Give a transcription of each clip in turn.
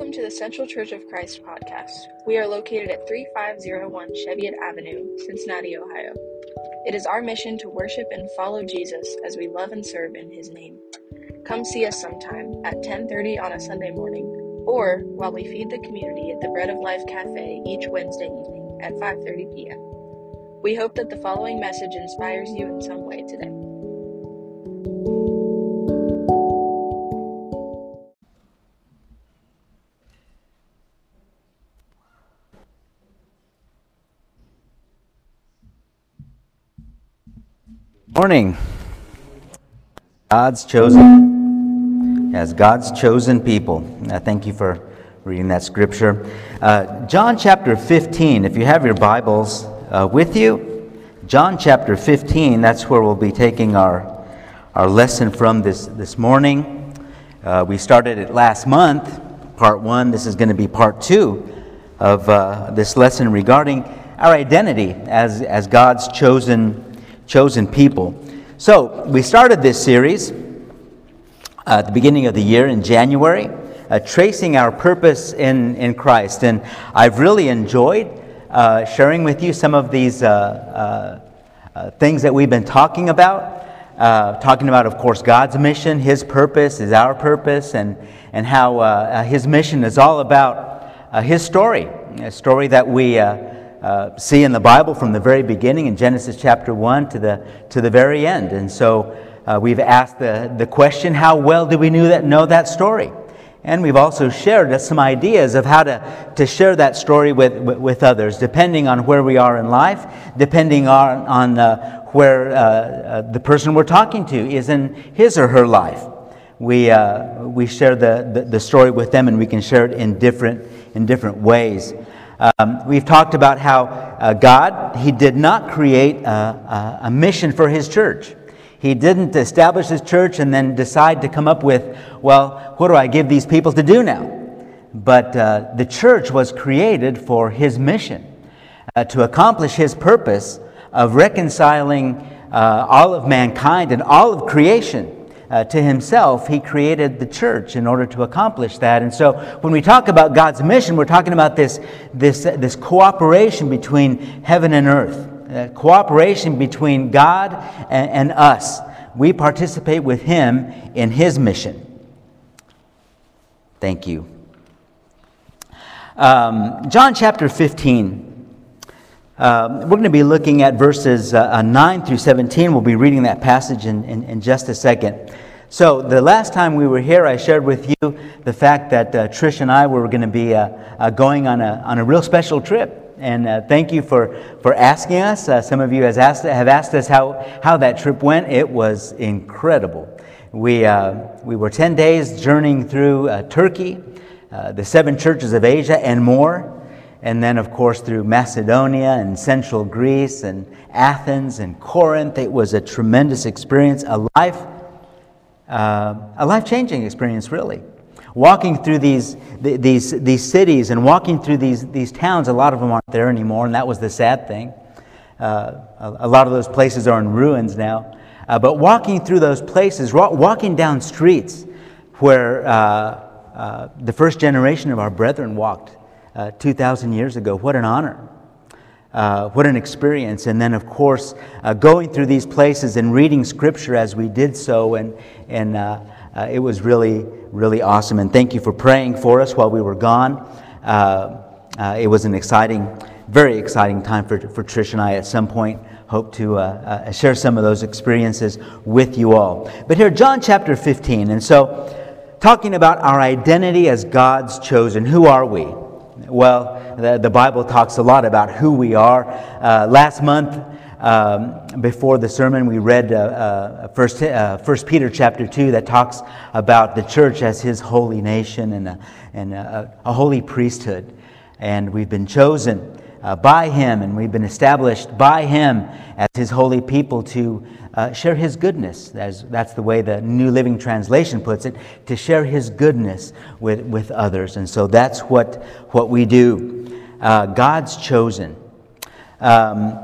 Welcome to the Central Church of Christ podcast. We are located at 3501 Cheviot Avenue, Cincinnati, Ohio. It is our mission to worship and follow Jesus as we love and serve in his name. Come see us sometime at 10:30 on a Sunday morning or while we feed the community at the Bread of Life Cafe each Wednesday evening at 5:30 p.m. We hope that the following message inspires you in some way today. Morning. God's chosen. As God's chosen people. Uh, thank you for reading that scripture. Uh, John chapter 15, if you have your Bibles uh, with you, John chapter 15, that's where we'll be taking our, our lesson from this, this morning. Uh, we started it last month, part one. This is going to be part two of uh, this lesson regarding our identity as, as God's chosen chosen people. So, we started this series at the beginning of the year in January, uh, tracing our purpose in, in Christ. And I've really enjoyed uh, sharing with you some of these uh, uh, uh things that we've been talking about. Uh, talking about, of course, God's mission, His purpose is our purpose, and, and how His mission is all about His story, a story that we uh, see in the Bible from the very beginning in Genesis chapter 1 to the, to the very end. And so uh, we've asked the, the question how well do we knew that, know that story? And we've also shared some ideas of how to, to share that story with, with, others, depending on where we are in life, depending on, on uh, where uh, uh, the person we're talking to is in his or her life. We, we share the, the, the story with them and we can share it in different, in different ways. Um, we've talked about how uh, God, He did not create a, a, mission for His church. He didn't establish His church and then decide to come up with, well, what do I give these people to do now? But uh, the church was created for His mission, uh, to accomplish His purpose of reconciling uh, all of mankind and all of creation uh, to himself, he created the church in order to accomplish that. And so when we talk about God's mission, we're talking about this, this, this cooperation between heaven and earth, uh, cooperation between God and, and us. We participate with him in his mission. Thank you. Um, John chapter 15. Um, we're going to be looking at verses uh, uh, 9 through 17. We'll be reading that passage in, in, in, just a second. So, the last time we were here, I shared with you the fact that uh, Trish and I were going to be uh, uh, going on a, on a real special trip. And uh, thank you for, for asking us. some of you has asked, have asked us how, how that trip went. It was incredible. We, we were 10 days journeying through Turkey, the seven churches of Asia, and more and then, of course, through Macedonia and central Greece and Athens and Corinth. It was a tremendous experience, a life, uh, a life-changing experience, really. Walking through these, these, these cities and walking through these, these towns, a lot of them aren't there anymore, and that was the sad thing. Uh, a, a, lot of those places are in ruins now. Uh, but walking through those places, walking down streets where uh, uh, the first generation of our brethren walked, uh, 2,000 years ago. What an honor. Uh, what an experience. And then, of course, uh, going through these places and reading scripture as we did so. And, and uh, uh it was really, really awesome. And thank you for praying for us while we were gone. Uh, it was an exciting, very exciting time for, for Trish and I at some point. Hope to share some of those experiences with you all. But here, John chapter 15. And so, talking about our identity as God's chosen. Who are we? Well, the, the Bible talks a lot about who we are. Uh, last month, um, before the sermon, we read uh, uh, First, uh, First Peter chapter 2 that talks about the church as his holy nation and a, and a, a holy priesthood. And we've been chosen uh, by him and we've been established by him as his holy people to uh, share his goodness. As, that's the way the New Living Translation puts it, to share his goodness with, with others. And so that's what, what we do. Uh, God's chosen. Um,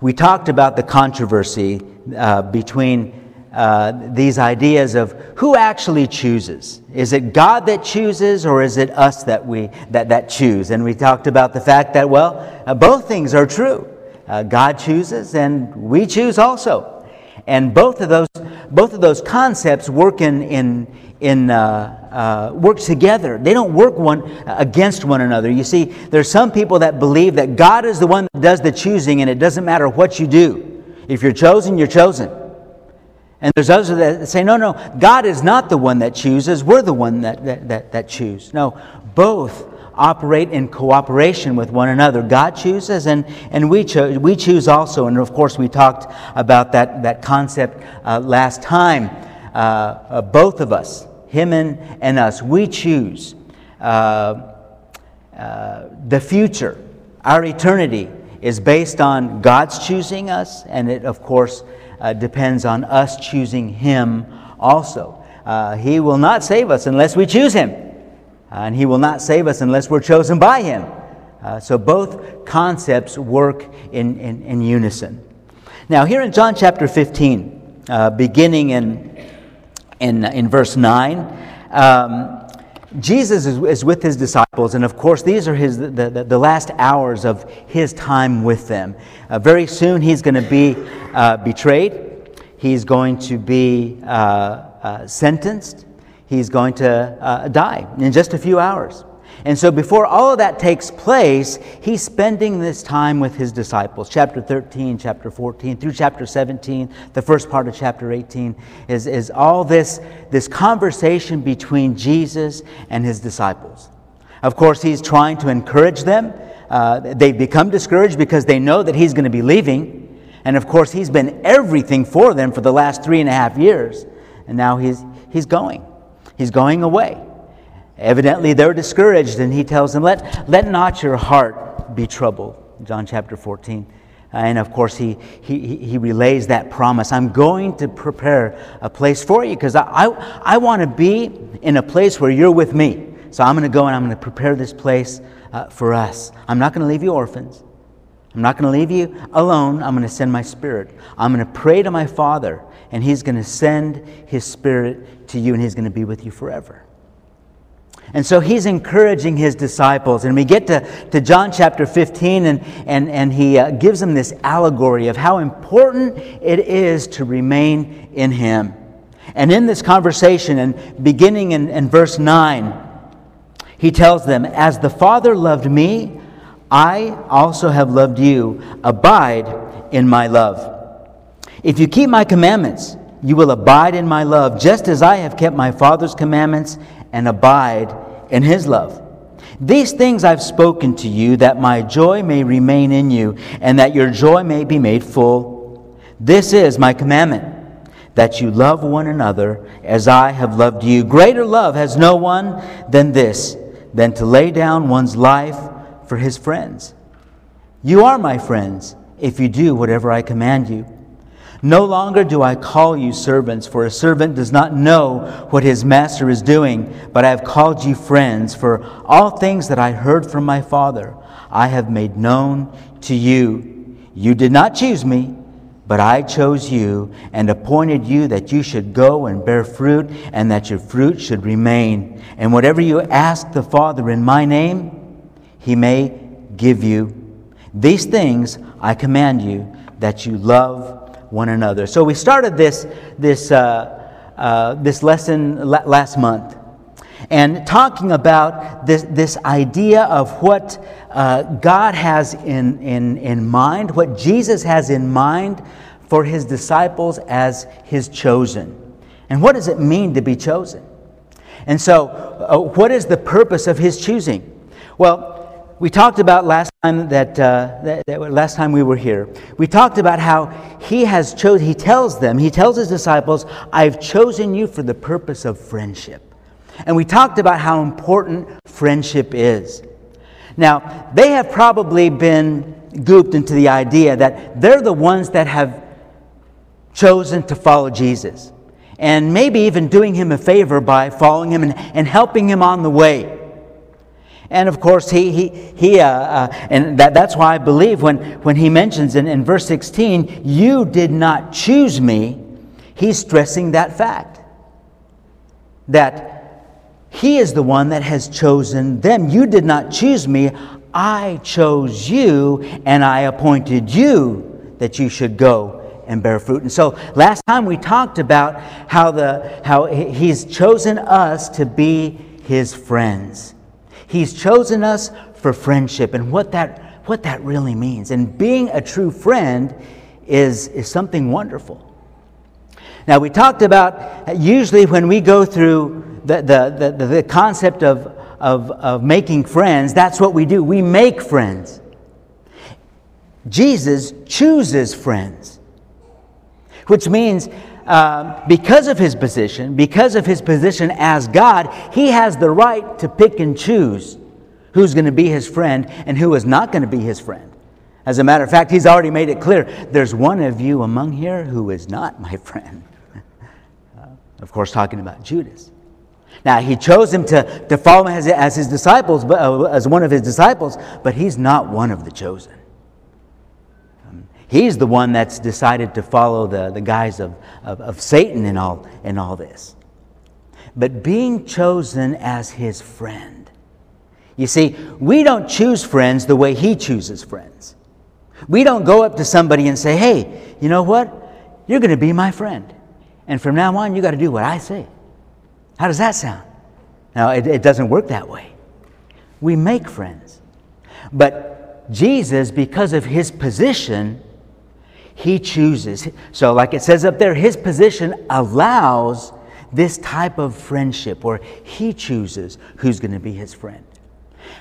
we talked about the controversy uh, between uh, these ideas of who actually chooses. Is it God that chooses, or is it us that we that, that choose? And we talked about the fact that well, uh, both things are true. Uh, God chooses, and we choose also. And both of those both of those concepts work in in in uh, uh, work together. They don't work one against one another. You see, there's some people that believe that God is the one that does the choosing, and it doesn't matter what you do. If you're chosen, you're chosen. And there's others that say, no, no, God is not the one that chooses. We're the one that, that, that, that choose. No, both operate in cooperation with one another. God chooses and, and we, cho- we choose also. And of course, we talked about that, that concept uh, last time. Uh, uh, both of us, Him and, and us, we choose uh, uh, the future. Our eternity is based on God's choosing us, and it, of course, uh, depends on us choosing Him also. Uh, he will not save us unless we choose Him, and He will not save us unless we're chosen by Him. Uh, so both concepts work in, in, in, unison. Now, here in John chapter 15, uh, beginning in, in, in verse 9, um, Jesus is, is, with his disciples, and of course, these are his, the, the, the last hours of his time with them. Uh, very soon, he's going to be uh, betrayed, he's going to be uh, uh sentenced, he's going to uh, die in just a few hours. And so, before all of that takes place, he's spending this time with his disciples. Chapter 13, chapter 14, through chapter 17, the first part of chapter 18 is, is all this, this conversation between Jesus and his disciples. Of course, he's trying to encourage them. Uh, they become discouraged because they know that he's going to be leaving. And of course, he's been everything for them for the last three and a half years. And now he's, he's going. He's going away. Evidently, they're discouraged, and he tells them, Let, let not your heart be troubled. John chapter 14. And of course, he, he, he relays that promise I'm going to prepare a place for you because I, I, I want to be in a place where you're with me. So I'm going to go and I'm going to prepare this place uh, for us. I'm not going to leave you orphans. I'm not going to leave you alone. I'm going to send my spirit. I'm going to pray to my Father, and He's going to send His spirit to you, and He's going to be with you forever. And so he's encouraging his disciples. And we get to, to John chapter 15, and, and, and he uh, gives them this allegory of how important it is to remain in him. And in this conversation, and beginning in, in verse 9, he tells them, As the Father loved me, I also have loved you. Abide in my love. If you keep my commandments, you will abide in my love, just as I have kept my Father's commandments and abide in his love. These things I've spoken to you, that my joy may remain in you, and that your joy may be made full. This is my commandment, that you love one another as I have loved you. Greater love has no one than this, than to lay down one's life for his friends. You are my friends if you do whatever I command you. No longer do I call you servants, for a servant does not know what his master is doing, but I have called you friends, for all things that I heard from my Father I have made known to you. You did not choose me, but I chose you and appointed you that you should go and bear fruit, and that your fruit should remain. And whatever you ask the Father in my name, he may give you. These things I command you that you love one another. So we started this, this, uh, uh, this lesson last month and talking about this, this idea of what uh, God has in, in, in mind, what Jesus has in mind for his disciples as his chosen. And what does it mean to be chosen? And so, uh, what is the purpose of his choosing? Well, we talked about last time that, uh, that, that, last time we were here. We talked about how he has chosen. He tells them, he tells his disciples, "I've chosen you for the purpose of friendship." And we talked about how important friendship is. Now, they have probably been gooped into the idea that they're the ones that have chosen to follow Jesus, and maybe even doing him a favor by following him and, and helping him on the way. And of course, he, he, he uh, uh, and that, that's why I believe when, when he mentions in, in verse 16, you did not choose me, He's stressing that fact that He is the one that has chosen them. You did not choose me, I chose you, and I appointed you that you should go and bear fruit. And so last time we talked about how, the, how He's chosen us to be His friends. He's chosen us for friendship and what that, what that really means. And being a true friend is, is something wonderful. Now, we talked about usually when we go through the, the, the, the concept of, of, of making friends, that's what we do. We make friends. Jesus chooses friends, which means uh, because of his position, because of his position as God, he has the right to pick and choose who's going to be his friend and who is not going to be his friend. As a matter of fact, he's already made it clear there's one of you among here who is not my friend. uh, of course, talking about Judas. Now, he chose him to, to follow him as, as his disciples, but, uh, as one of his disciples, but he's not one of the chosen. He's the one that's decided to follow the, the guise of, of, of Satan in all, in all this. But being chosen as his friend. You see, we don't choose friends the way he chooses friends. We don't go up to somebody and say, hey, you know what? You're going to be my friend. And from now on, you got to do what I say. How does that sound? Now, it, it doesn't work that way. We make friends. But Jesus, because of his position, he chooses. So, like it says up there, his position allows this type of friendship where he chooses who's going to be his friend.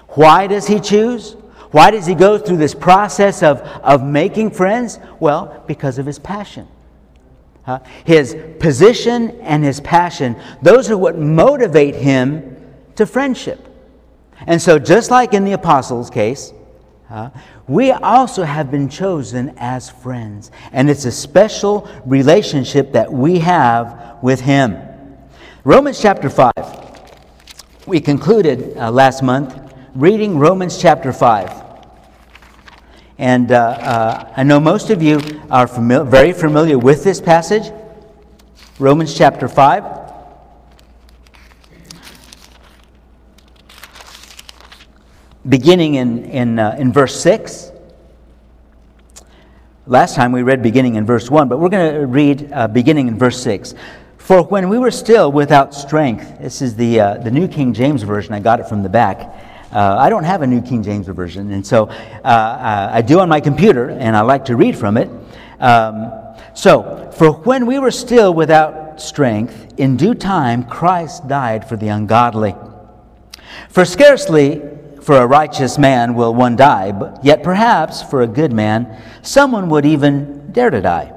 Why does he choose? Why does he go through this process of, of making friends? Well, because of his passion. Uh, his position and his passion, those are what motivate him to friendship. And so, just like in the apostles' case, uh, we also have been chosen as friends. And it's a special relationship that we have with him. Romans chapter 5. We concluded uh, last month reading Romans chapter 5. And uh, uh, I know most of you are fami- very familiar with this passage, Romans chapter 5. Beginning in, in, uh, in verse 6. Last time we read beginning in verse 1, but we're going to read uh, beginning in verse 6. For when we were still without strength, this is the, uh, the New King James Version, I got it from the back. Uh, I don't have a New King James Version, and so uh, I do on my computer, and I like to read from it. Um, so, for when we were still without strength, in due time Christ died for the ungodly. For scarcely for a righteous man will one die, but yet perhaps for a good man someone would even dare to die.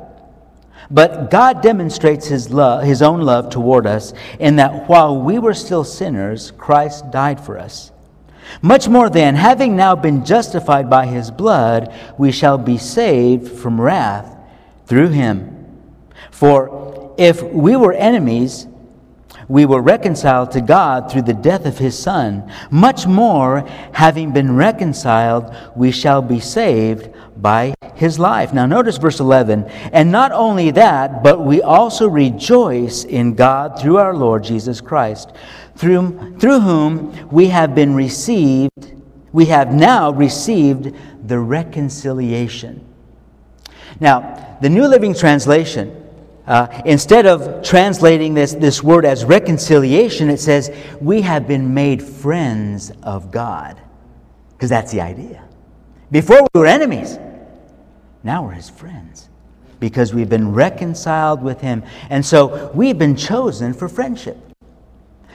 But God demonstrates his, love, his own love toward us in that while we were still sinners, Christ died for us. Much more than, having now been justified by his blood, we shall be saved from wrath through him. For if we were enemies, we were reconciled to God through the death of his Son. Much more, having been reconciled, we shall be saved by his life. Now, notice verse 11. And not only that, but we also rejoice in God through our Lord Jesus Christ through, through whom we have been received, we have now received the reconciliation. Now, the New Living Translation, uh, instead of translating this, this word as reconciliation, it says, We have been made friends of God. Because that's the idea. Before we were enemies, now we're his friends because we've been reconciled with him. And so we've been chosen for friendship.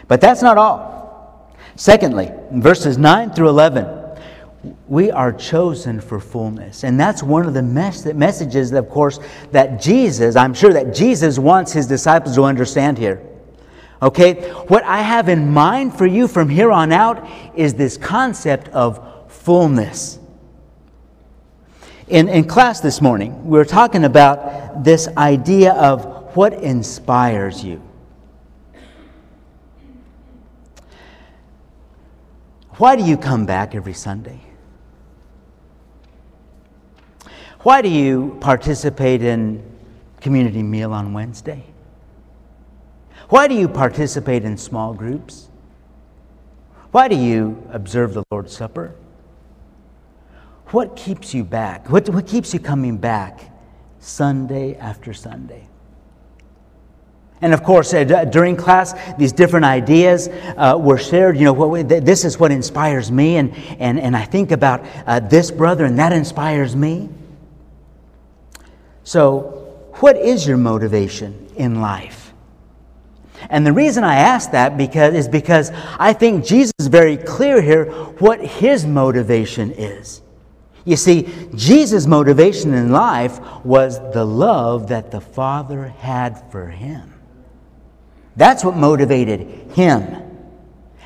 But that's not all. Secondly, verses 9 through 11, we are chosen for fullness. And that's one of the mes- messages, of course, that Jesus, I'm sure that Jesus wants his disciples to understand here. Okay? What I have in mind for you from here on out is this concept of fullness. In, in class this morning, we were talking about this idea of what inspires you. Why do you come back every Sunday? Why do you participate in community meal on Wednesday? Why do you participate in small groups? Why do you observe the Lord's Supper? What keeps you back? What, what keeps you coming back Sunday after Sunday? And of course, uh, during class, these different ideas uh, were shared. You know, what, this is what inspires me, and, and, and I think about uh, this brother, and that inspires me. So, what is your motivation in life? And the reason I ask that because, is because I think Jesus is very clear here what his motivation is. You see, Jesus' motivation in life was the love that the Father had for him. That's what motivated him.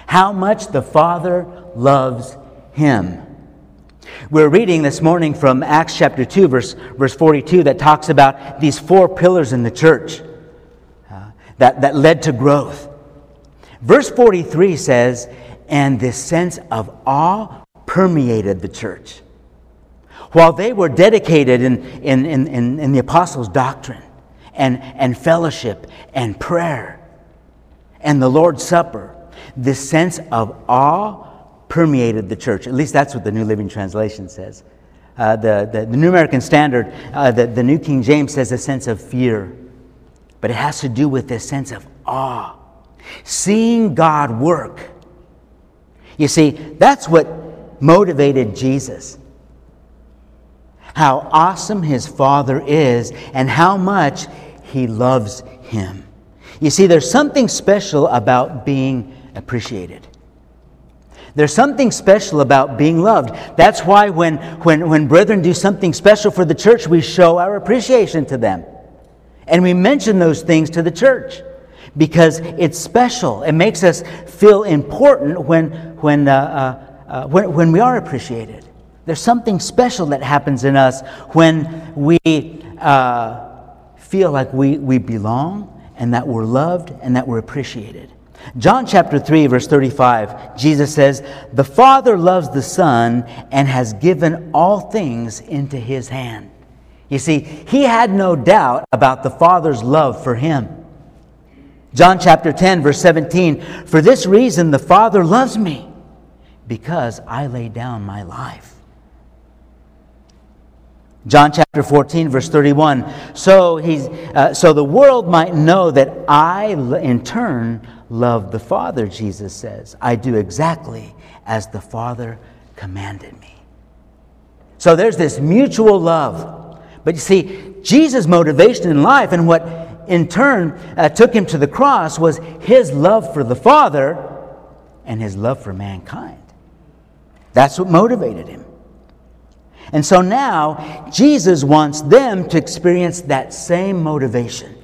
How much the Father loves him. We're reading this morning from Acts chapter 2, verse, verse 42, that talks about these four pillars in the church uh, that, that led to growth. Verse 43 says, And this sense of awe permeated the church. While they were dedicated in, in, in, in, the apostles' doctrine and, and fellowship and prayer, and the Lord's Supper, this sense of awe permeated the church. At least that's what the New Living Translation says. Uh, the, the, the, New American Standard, uh, the, the New King James says a sense of fear, but it has to do with this sense of awe. Seeing God work. You see, that's what motivated Jesus. How awesome his Father is and how much he loves him. You see, there's something special about being appreciated. There's something special about being loved. That's why when, when, when brethren do something special for the church, we show our appreciation to them. And we mention those things to the church because it's special. It makes us feel important when, when, uh, uh, uh, when, when we are appreciated. There's something special that happens in us when we uh, feel like we, we belong and that we're loved and that we're appreciated. John chapter 3, verse 35, Jesus says, The Father loves the Son and has given all things into his hand. You see, he had no doubt about the Father's love for him. John chapter 10, verse 17, For this reason the Father loves me, because I lay down my life John chapter 14, verse 31. So, he's, uh, so the world might know that I, in turn, love the Father, Jesus says. I do exactly as the Father commanded me. So there's this mutual love. But you see, Jesus' motivation in life and what in turn uh, took him to the cross was his love for the Father and his love for mankind. That's what motivated him. And so now, Jesus wants them to experience that same motivation.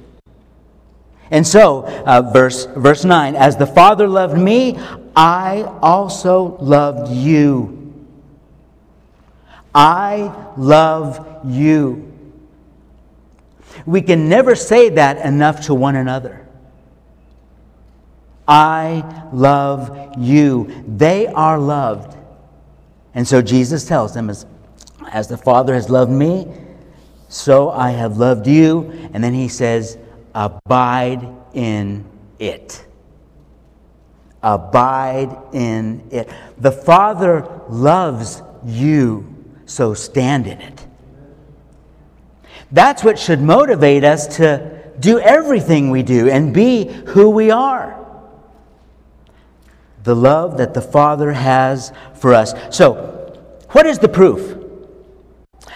And so, uh, verse, verse 9, as the Father loved me, I also loved you. I love you. We can never say that enough to one another. I love you. They are loved. And so Jesus tells them, as as the Father has loved me, so I have loved you. And then he says, Abide in it. Abide in it. The Father loves you, so stand in it. That's what should motivate us to do everything we do and be who we are. The love that the Father has for us. So, what is the proof?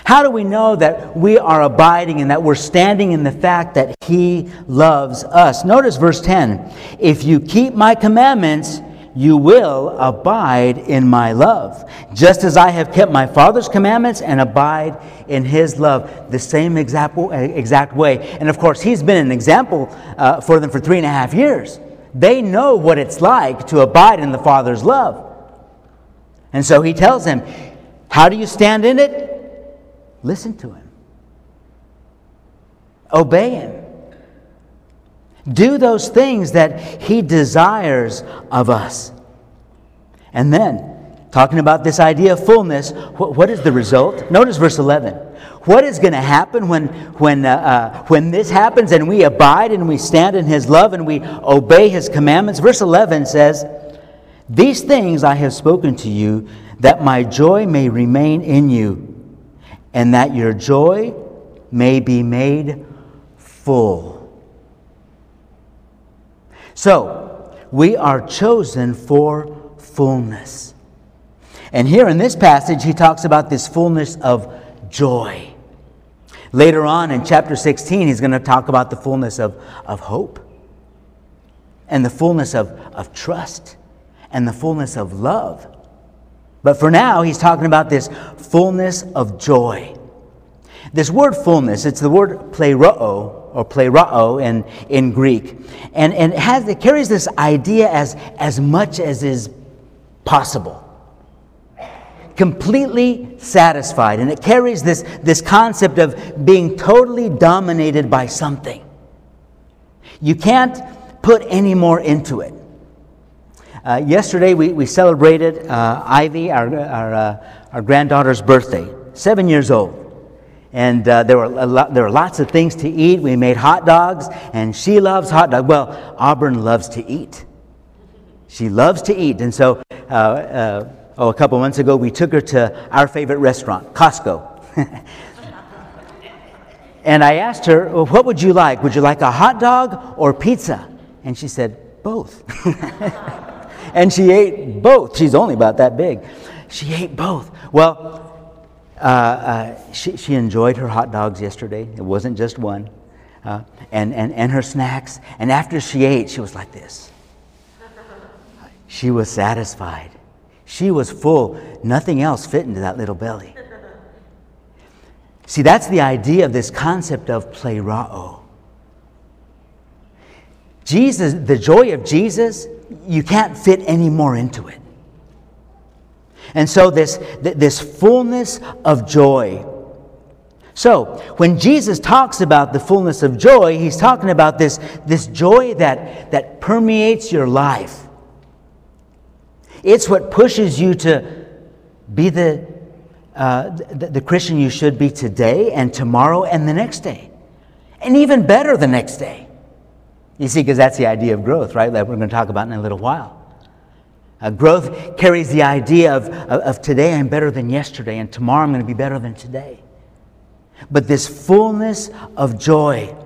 How do we know that we are abiding and that we're standing in the fact that He loves us? Notice verse 10 If you keep my commandments, you will abide in my love, just as I have kept my Father's commandments and abide in his love, the same exact, exact way. And of course, he's been an example uh, for them for three and a half years. They know what it's like to abide in the Father's love. And so he tells them, How do you stand in it? Listen to him. Obey him. Do those things that he desires of us. And then, talking about this idea of fullness, what, what is the result? Notice verse 11. what is going to happen when, when, uh, uh, when this happens and we abide and we stand in His love and we obey His commandments. Verse 11 says, These things I have spoken to you, that my joy may remain in you, and that your joy may be made full. So, we are chosen for fullness. And here in this passage, he talks about this fullness of joy. Later on in chapter 16, he's going to talk about the fullness of, of hope and the fullness of, of trust and the fullness of love. But for now, he's talking about this fullness of joy. This word fullness, it's the word pleroo or plerao in, in Greek. And, and it, has, it carries this idea as, as much as is possible completely satisfied. And it carries this, this concept of being totally dominated by something. You can't put any more into it. Uh, yesterday, we, we celebrated uh, Ivy, our, our, uh, our granddaughter's birthday, seven years old. And uh, there, were lot, there were lots of things to eat. We made hot dogs, and she loves hot dogs. Well, Auburn loves to eat. She loves to eat. And so, uh, oh, a couple months ago, we took her to our favorite restaurant, Costco. and I asked her, well, What would you like? Would you like a hot dog or pizza? And she said, Both. and she ate both. She's only about that big. She ate both. Well, uh, uh, she, she enjoyed her hot dogs yesterday. It wasn't just one. Uh, and, and, and her snacks. And after she ate, she was like this. She was satisfied. She was full. Nothing else fit into that little belly. See, that's the idea of this concept of plerao. Jesus, the joy of Jesus, you can't fit any more into it. And so, this, this fullness of joy. So, when Jesus talks about the fullness of joy, he's talking about this, this joy that, that permeates your life. It's what pushes you to be the, uh, the, the Christian you should be today and tomorrow and the next day. And even better the next day. You see, because that's the idea of growth, right? That we're going to talk about in a little while. Uh, growth carries the idea of, of, of, today I'm better than yesterday, and tomorrow I'm going to be better than today. But this fullness of joy,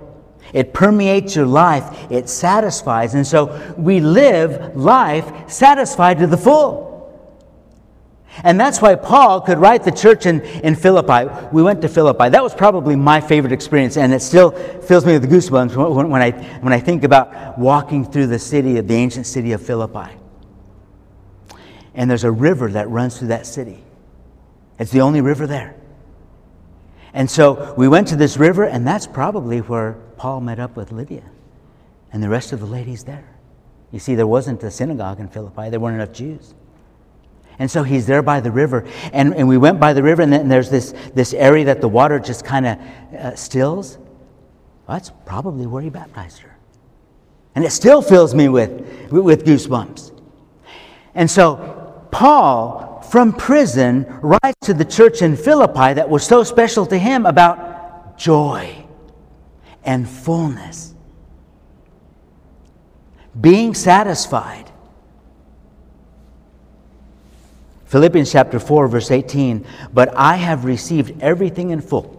it permeates your life, it satisfies. And so we live life satisfied to the full. And that's why Paul could write the church in, in Philippi. We went to Philippi. That was probably my favorite experience, and it still fills me with goosebumps when, when, I, when I think about walking through the city, of the ancient city of Philippi. And there's a river that runs through that city. It's the only river there. And so we went to this river, and that's probably where Paul met up with Lydia and the rest of the ladies there. You see, there wasn't a synagogue in Philippi, there weren't enough Jews. And so he's there by the river. And, and we went by the river, and then there's this, this area that the water just kind of uh, stills. Well, that's probably where he baptized her. And it still fills me with, with goosebumps. And so Paul, from prison, writes to the church in Philippi that was so special to him about joy and fullness, being satisfied. Philippians chapter 4, verse 18. But I have received everything in full.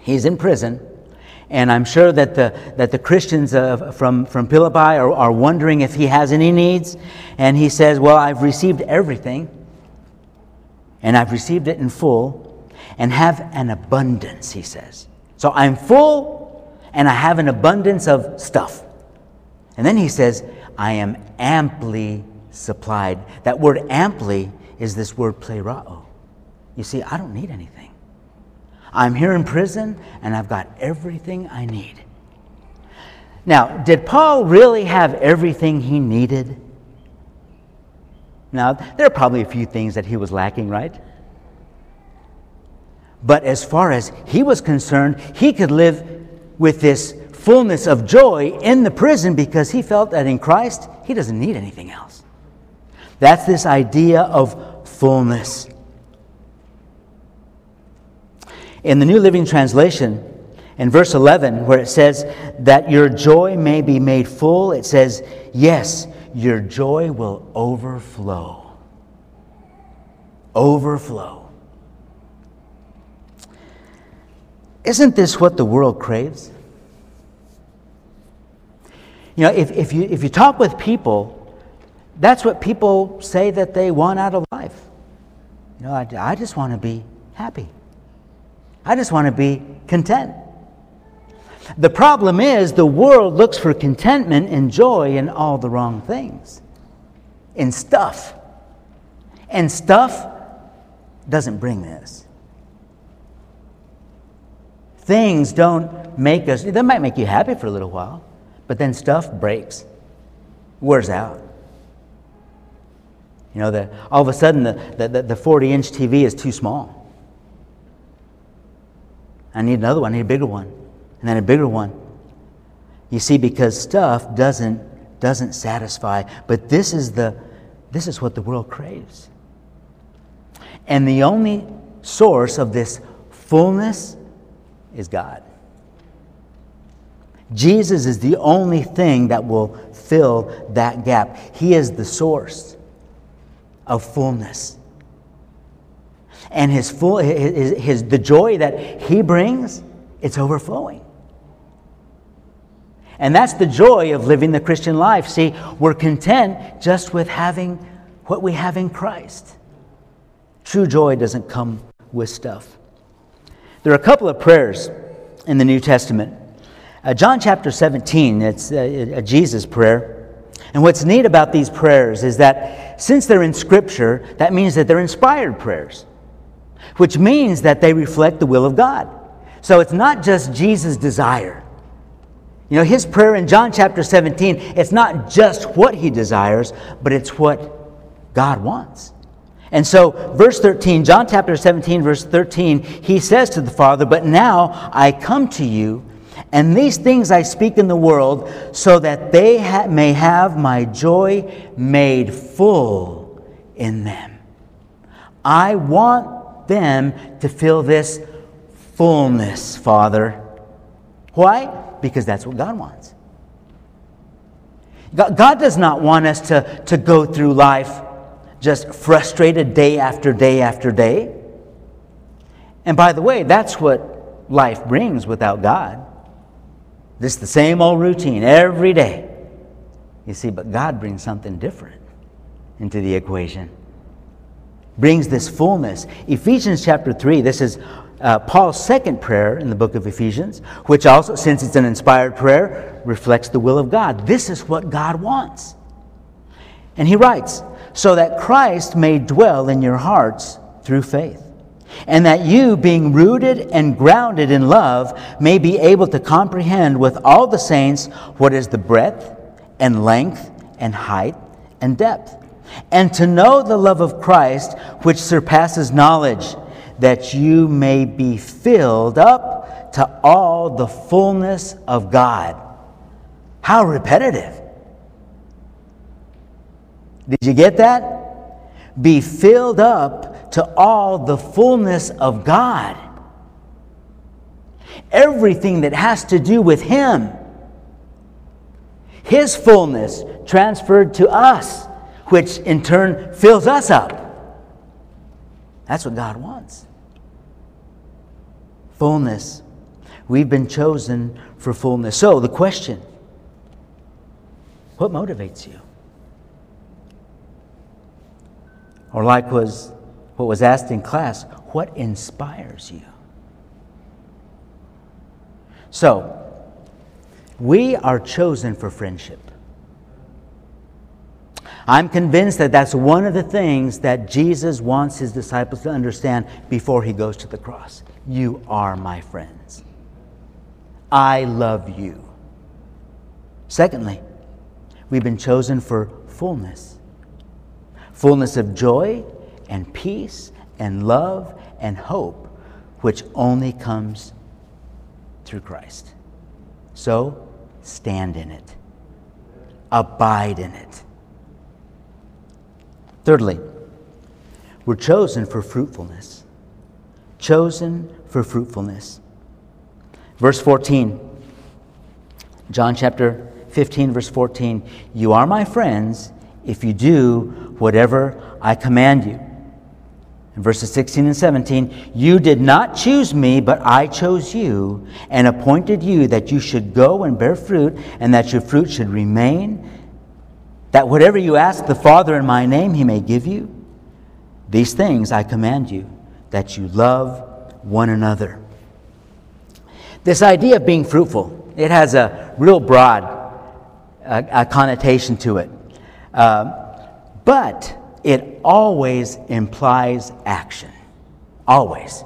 He's in prison. And I'm sure that the, that the Christians uh, from, from Philippi are, are wondering if he has any needs. And he says, Well, I've received everything, and I've received it in full, and have an abundance, he says. So I'm full and I have an abundance of stuff. And then he says, I am amply supplied. That word amply is this word plerao. You see, I don't need anything. I'm here in prison and I've got everything I need. Now, did Paul really have everything he needed? Now, there are probably a few things that he was lacking, right? But as far as he was concerned, he could live with this fullness of joy in the prison because he felt that in Christ, he doesn't need anything else. That's this idea of fullness. In the New Living Translation, in verse 11, where it says that your joy may be made full, it says, Yes, your joy will overflow. Overflow. Isn't this what the world craves? You know, if, if, you, if you talk with people, that's what people say that they want out of life. You know, I, I just want to be happy. I just want to be content. The problem is the world looks for contentment and joy in all the wrong things, in stuff. And stuff doesn't bring this. Things don't make us, they might make you happy for a little while, but then stuff breaks, wears out. You know, the, all of a sudden the, the, the 40 inch TV is too small. I need another one, I need a bigger one, and then a bigger one. You see, because stuff doesn't, doesn't satisfy, but this is, the, this is what the world craves. And the only source of this fullness is God. Jesus is the only thing that will fill that gap. He is the source of fullness. And his full, his, his, the joy that he brings, it's overflowing. And that's the joy of living the Christian life. See, we're content just with having what we have in Christ. True joy doesn't come with stuff. There are a couple of prayers in the New Testament. Uh, John chapter 17, it's a, a Jesus prayer. And what's neat about these prayers is that since they're in Scripture, that means that they're inspired prayers, which means that they reflect the will of God. So it's not just Jesus' desire. You know, his prayer in John chapter 17, it's not just what he desires, but it's what God wants. And so, verse 13, John chapter 17, verse 13, he says to the Father, But now I come to you and these things I speak in the world, so that they ha- may have my joy made full in them. I want them to feel this fullness, Father. Why? Because that's what God wants. God does not want us to, to go through life just frustrated day after day after day. And by the way, that's what life brings without God. This the same old routine every day. You see, but God brings something different into the equation. Brings this fullness. Ephesians chapter 3, this is uh, Paul's second prayer in the book of Ephesians, which also, since it's an inspired prayer, reflects the will of God. This is what God wants. And he writes, so that Christ may dwell in your hearts through faith and that you, being rooted and grounded in love, may be able to comprehend with all the saints what is the breadth and length and height and depth, and to know the love of Christ which surpasses knowledge, that you may be filled up to all the fullness of God. How repetitive. Did you get that? Be filled up to all the fullness of God. Everything that has to do with Him, His fullness transferred to us, which in turn fills us up. That's what God wants. Fullness. We've been chosen for fullness. So, the question what motivates you? Or, like was what was asked in class what inspires you? So, we are chosen for friendship. I'm convinced that that's one of the things that Jesus wants his disciples to understand before he goes to the cross. You are my friends. I love you. Secondly, we've been chosen for fullness fullness of joy and peace and love and hope, which only comes through Christ. So stand in it, abide in it. Thirdly, we're chosen for fruitfulness. chosen for fruitfulness. Verse 14, John chapter 15, verse 14 You are my friends if you do whatever I command you. In verses 16 and 17, you did not choose me, but I chose you and appointed you that you should go and bear fruit, and that your fruit should remain, that whatever you ask the Father in my name, he may give you. These things I command you, that you love one another. This idea of being fruitful, it has a real broad uh, connotation to it. Uh, but it always implies action. Always.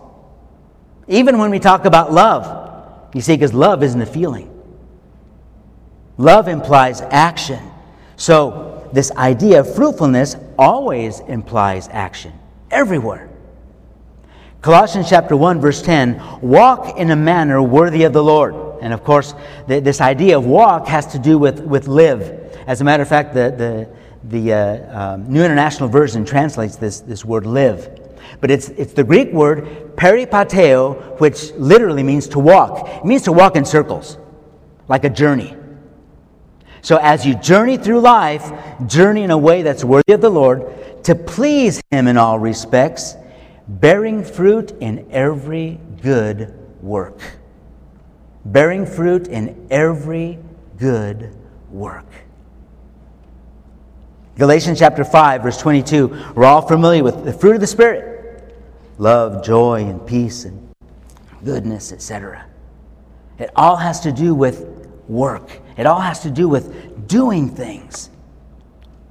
Even when we talk about love, you see, because love isn't a feeling. Love implies action. So, this idea of fruitfulness always implies action, everywhere. Colossians chapter 1, verse 10 walk in a manner worthy of the Lord. And of course, this idea of walk has to do with, with live. As a matter of fact, the, the, the uh, um, New International Version translates this, this word live. But it's, it's the Greek word peripateo, which literally means to walk. It means to walk in circles, like a journey. So as you journey through life, journey in a way that's worthy of the Lord, to please Him in all respects, bearing fruit in every good work. Bearing fruit in every good work. Galatians chapter 5, verse 22, we're all familiar with the fruit of the Spirit love, joy, and peace, and goodness, etc. It all has to do with work, it all has to do with doing things.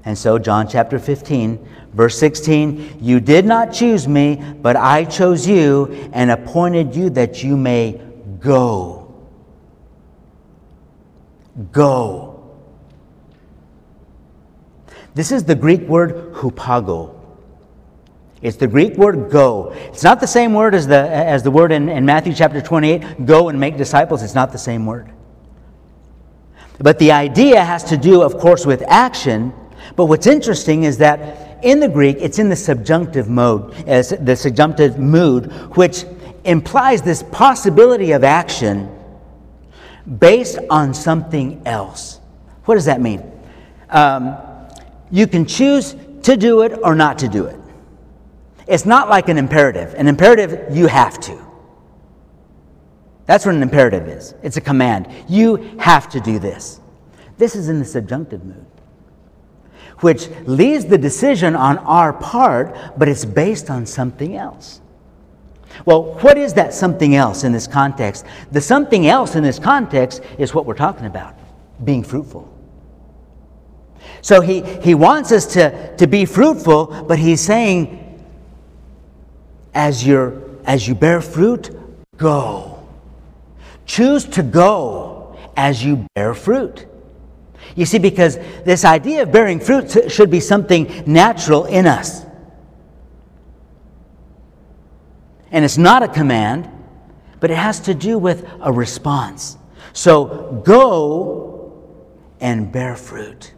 And so, John chapter 15, verse 16, you did not choose me, but I chose you and appointed you that you may go. Go. This is the Greek word hupago. It's the Greek word go. It's not the same word as the, as the word in, in Matthew chapter 28 go and make disciples. It's not the same word. But the idea has to do, of course, with action. But what's interesting is that in the Greek, it's in the subjunctive mode, as the subjunctive mood, which implies this possibility of action based on something else. What does that mean? Um, you can choose to do it or not to do it. It's not like an imperative. An imperative, you have to. That's what an imperative is it's a command. You have to do this. This is in the subjunctive mood, which leaves the decision on our part, but it's based on something else. Well, what is that something else in this context? The something else in this context is what we're talking about being fruitful. So he, he wants us to, to be fruitful, but he's saying, as, you're, as you bear fruit, go. Choose to go as you bear fruit. You see, because this idea of bearing fruit should be something natural in us. And it's not a command, but it has to do with a response. So go and bear fruit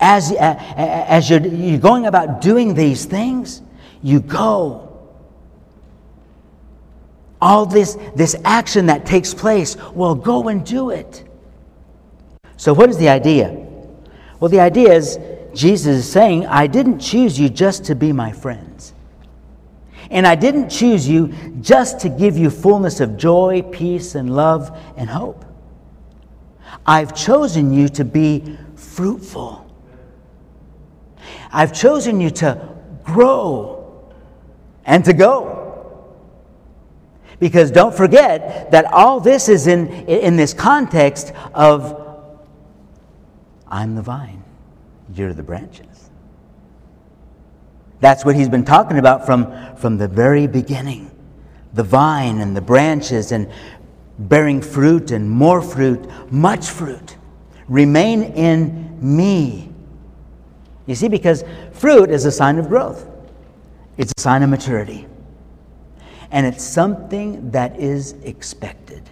as, uh, uh, as you're, you're going about doing these things, you go. All this, this action that takes place, well, go and do it. So, what is the idea? Well, the idea is Jesus is saying, I didn't choose you just to be my friends. And I didn't choose you just to give you fullness of joy, peace, and love and hope. I've chosen you to be fruitful. I've chosen you to grow and to go. Because don't forget that all this is in, in this context of I'm the vine, you're the branches. That's what he's been talking about from, from the very beginning the vine and the branches and bearing fruit and more fruit, much fruit. Remain in me you see, because fruit is a sign of growth, it's a sign of maturity. And it's something that is expected.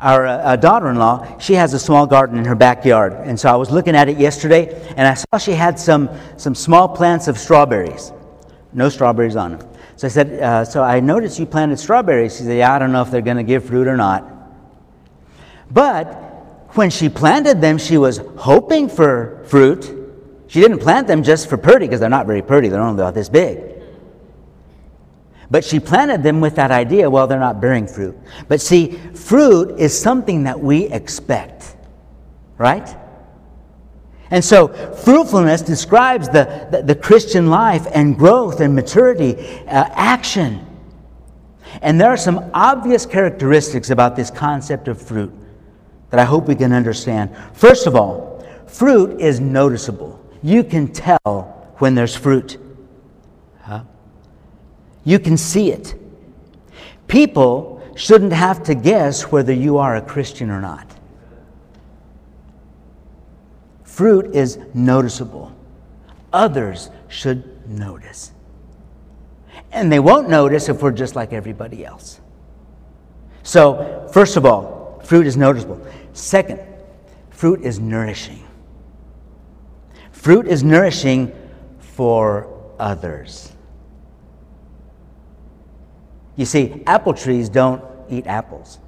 Our uh, daughter in law, she has a small garden in her backyard. And so I was looking at it yesterday, and I saw she had some, some small plants of strawberries. no strawberries on them. So I said, uh, So I noticed you planted strawberries. She said, Yeah, I don't know if they're going to give fruit or not. But when she planted them, she was hoping for fruit. She didn't plant them just for pretty because they're not very pretty, they're only about this big. But she planted them with that idea well, they're not bearing fruit. But see, fruit is something that we expect, right? And so, fruitfulness describes the, the, the Christian life and growth and maturity, uh, action. And there are some obvious characteristics about this concept of fruit that I hope we can understand. First of all, fruit is noticeable. You can tell when there's fruit, huh? you can see it. People shouldn't have to guess whether you are a Christian or not. Fruit is noticeable. Others should notice. And they won't notice if we're just like everybody else. So, first of all, fruit is noticeable. Second, fruit is nourishing. Fruit is nourishing for others. You see, apple trees don't eat apples.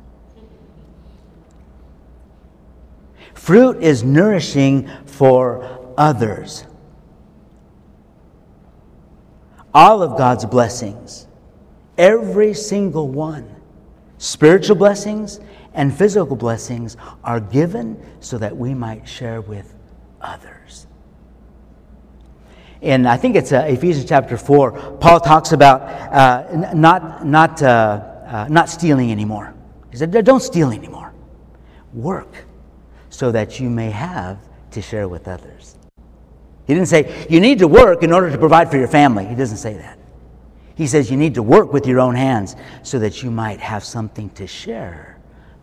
Fruit is nourishing for others. All of God's blessings, every single one, spiritual blessings and physical blessings, are given so that we might share with others. And I think it's uh, Ephesians chapter 4, Paul talks about uh, not, not, uh, uh, not stealing anymore. He said, Don't steal anymore. Work so that you may have to share with others. He didn't say, you need to work in order to provide for your family. He doesn't say that. He says, you need to work with your own hands so that you might have something to share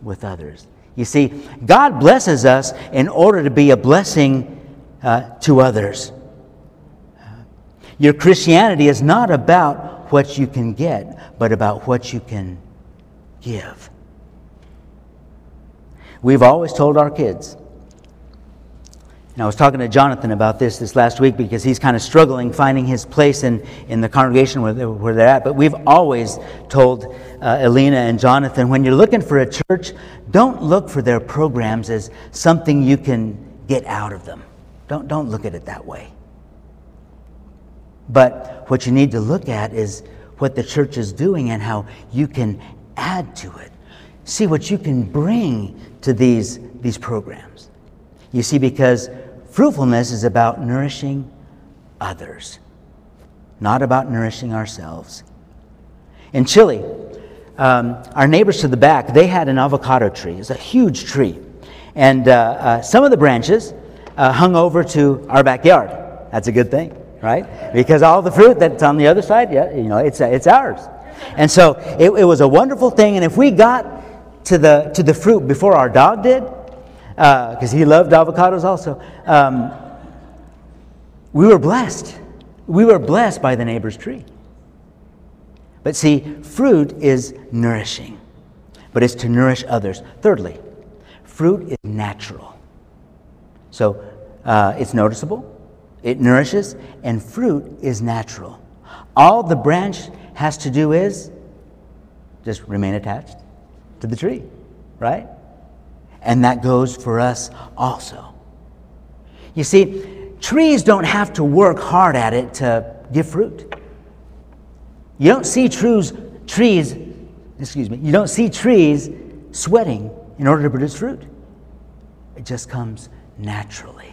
with others. You see, God blesses us in order to be a blessing uh, to others. Your Christianity is not about what you can get, but about what you can give. We've always told our kids, and I was talking to Jonathan about this this last week because he's kind of struggling finding his place in, in the congregation where, they, where they're at. But we've always told uh, Elena and Jonathan when you're looking for a church, don't look for their programs as something you can get out of them. Don't, don't look at it that way. But what you need to look at is what the church is doing and how you can add to it. See what you can bring to these, these programs. You see, because fruitfulness is about nourishing others, not about nourishing ourselves. In Chile, um, our neighbors to the back, they had an avocado tree. It's a huge tree. And uh, uh, some of the branches uh, hung over to our backyard. That's a good thing, right? Because all the fruit that's on the other side, yeah, you know, it's, it's ours. And so it, it was a wonderful thing. And if we got to the, to the fruit before our dog did, because uh, he loved avocados also, um, we were blessed. We were blessed by the neighbor's tree. But see, fruit is nourishing, but it's to nourish others. Thirdly, fruit is natural. So uh, it's noticeable, it nourishes, and fruit is natural. All the branch has to do is just remain attached to the tree, right? And that goes for us also. You see, trees don't have to work hard at it to give fruit. You don't see trees, trees, excuse me, you don't see trees sweating in order to produce fruit. It just comes naturally.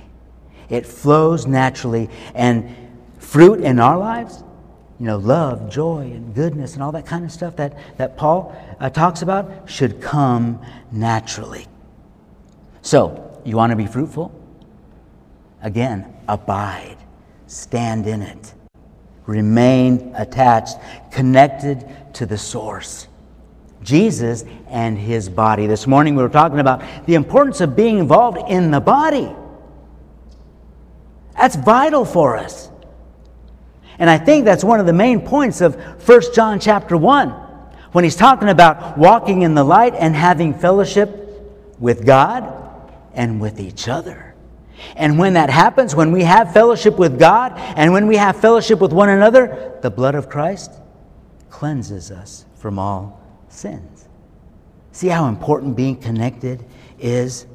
It flows naturally, and fruit in our lives you know, love, joy, and goodness, and all that kind of stuff that, that Paul uh, talks about should come naturally. So, you want to be fruitful? Again, abide, stand in it, remain attached, connected to the source. Jesus and his body. This morning we were talking about the importance of being involved in the body. That's vital for us. And I think that's one of the main points of 1 John chapter 1 when he's talking about walking in the light and having fellowship with God and with each other. And when that happens, when we have fellowship with God and when we have fellowship with one another, the blood of Christ cleanses us from all sins. See how important being connected is?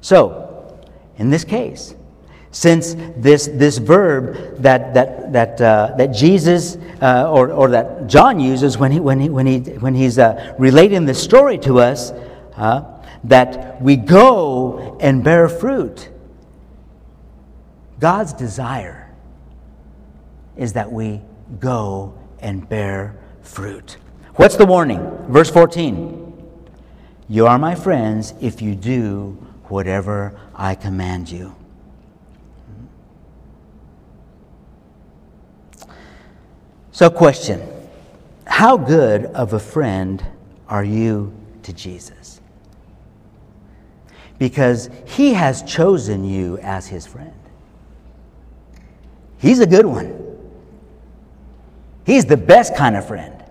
So, in this case, since this, this verb that, that, that, uh, that Jesus uh, or, or that John uses when, he, when, he, when, he, when he's uh, relating this story to us, uh, that we go and bear fruit. God's desire is that we go and bear fruit. What's the warning? Verse 14 You are my friends if you do whatever I command you. So, question How good of a friend are you to Jesus? Because he has chosen you as his friend. He's a good one. He's the best kind of friend.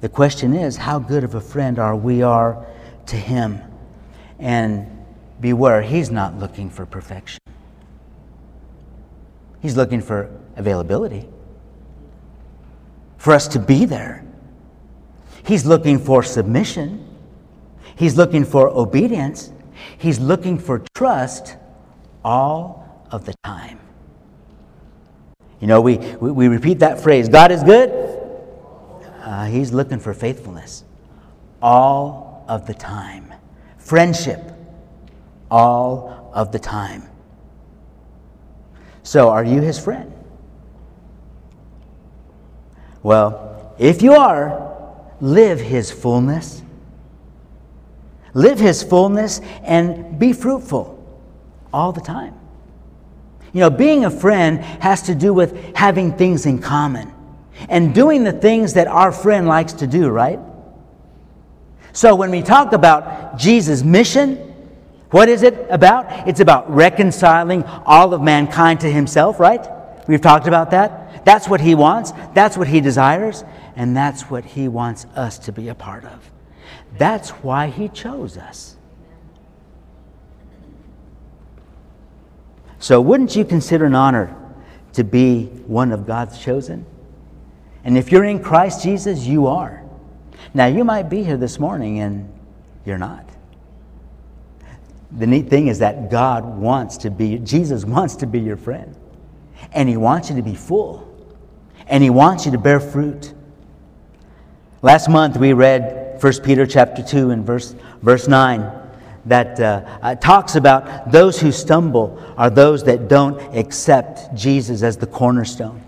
The question is, how good of a friend are we are to him? And beware, he's not looking for perfection. He's looking for availability for us to be there. He's looking for submission. He's looking for obedience. He's looking for trust all of the time. You know, we, we, we repeat that phrase God is good. Uh, he's looking for faithfulness all of the time. Friendship all of the time. So, are you his friend? Well, if you are, live his fullness. Live his fullness and be fruitful all the time. You know, being a friend has to do with having things in common and doing the things that our friend likes to do, right? So when we talk about Jesus' mission, what is it about? It's about reconciling all of mankind to himself, right? We've talked about that. That's what He wants, that's what He desires, and that's what He wants us to be a part of. That's why He chose us. So, wouldn't you consider an honor to be one of God's chosen? And if you're in Christ Jesus, you are. Now, you might be here this morning and you're not. The neat thing is that God wants to be, Jesus wants to be your friend. And He wants you to be full and he wants you to bear fruit. Last month we read 1 Peter chapter 2 and verse, verse 9 that uh, uh, talks about those who stumble are those that don't accept Jesus as the cornerstone.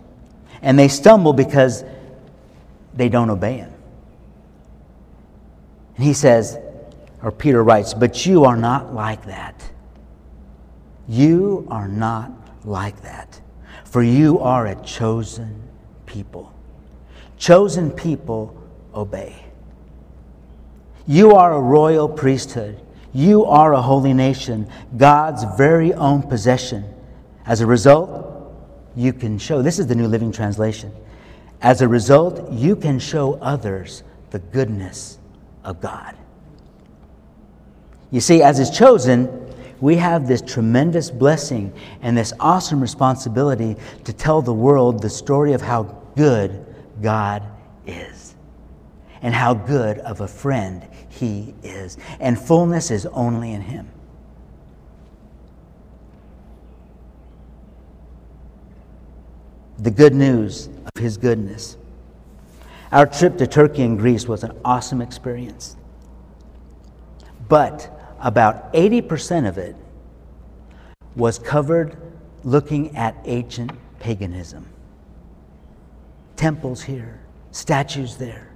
And they stumble because they don't obey him. And he says, or Peter writes, but you are not like that. You are not like that. For you are a chosen people. Chosen people obey. You are a royal priesthood. You are a holy nation, God's very own possession. As a result, you can show, this is the New Living Translation. As a result, you can show others the goodness of God. You see, as is chosen, we have this tremendous blessing and this awesome responsibility to tell the world the story of how good God is and how good of a friend He is. And fullness is only in Him. The good news of His goodness. Our trip to Turkey and Greece was an awesome experience. But about 80% of it was covered looking at ancient paganism temples here, statues there,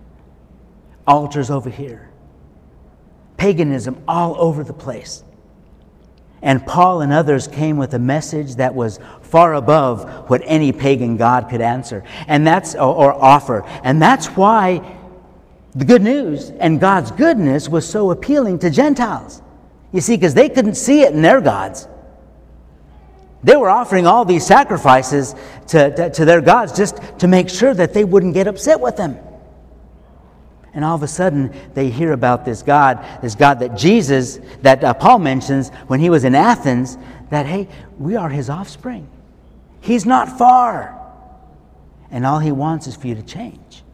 altars over here, paganism all over the place. And Paul and others came with a message that was far above what any pagan god could answer and that's or, offer. And that's why the good news and God's goodness was so appealing to Gentiles. You see, because they couldn't see it in their gods. They were offering all these sacrifices to, to, to, their gods just to make sure that they wouldn't get upset with them. And all of a sudden, they hear about this God, this God that Jesus, that uh, Paul mentions when he was in Athens, that, hey, we are his offspring. He's not far. And all he wants is for you to change.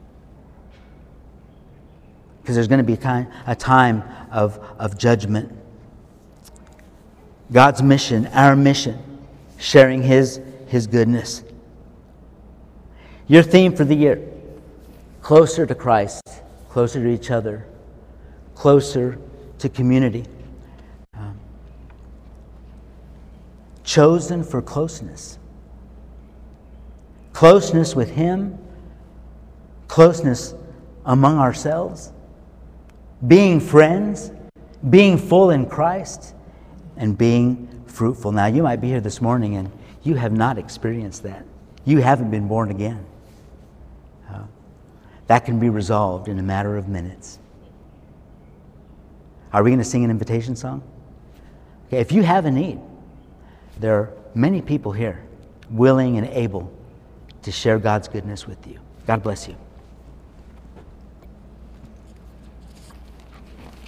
Because there's going to be a time, of, of judgment. God's mission, our mission, sharing his, his goodness. Your theme for the year closer to Christ, closer to each other, closer to community. Um, chosen for closeness. Closeness with Him, closeness among ourselves, being friends, being full in Christ, and being fruitful. Now, you might be here this morning and you have not experienced that. You haven't been born again. Uh, that can be resolved in a matter of minutes. Are we going to sing an invitation song? Okay, if you have a need, there are many people here willing and able to share God's goodness with you. God bless you.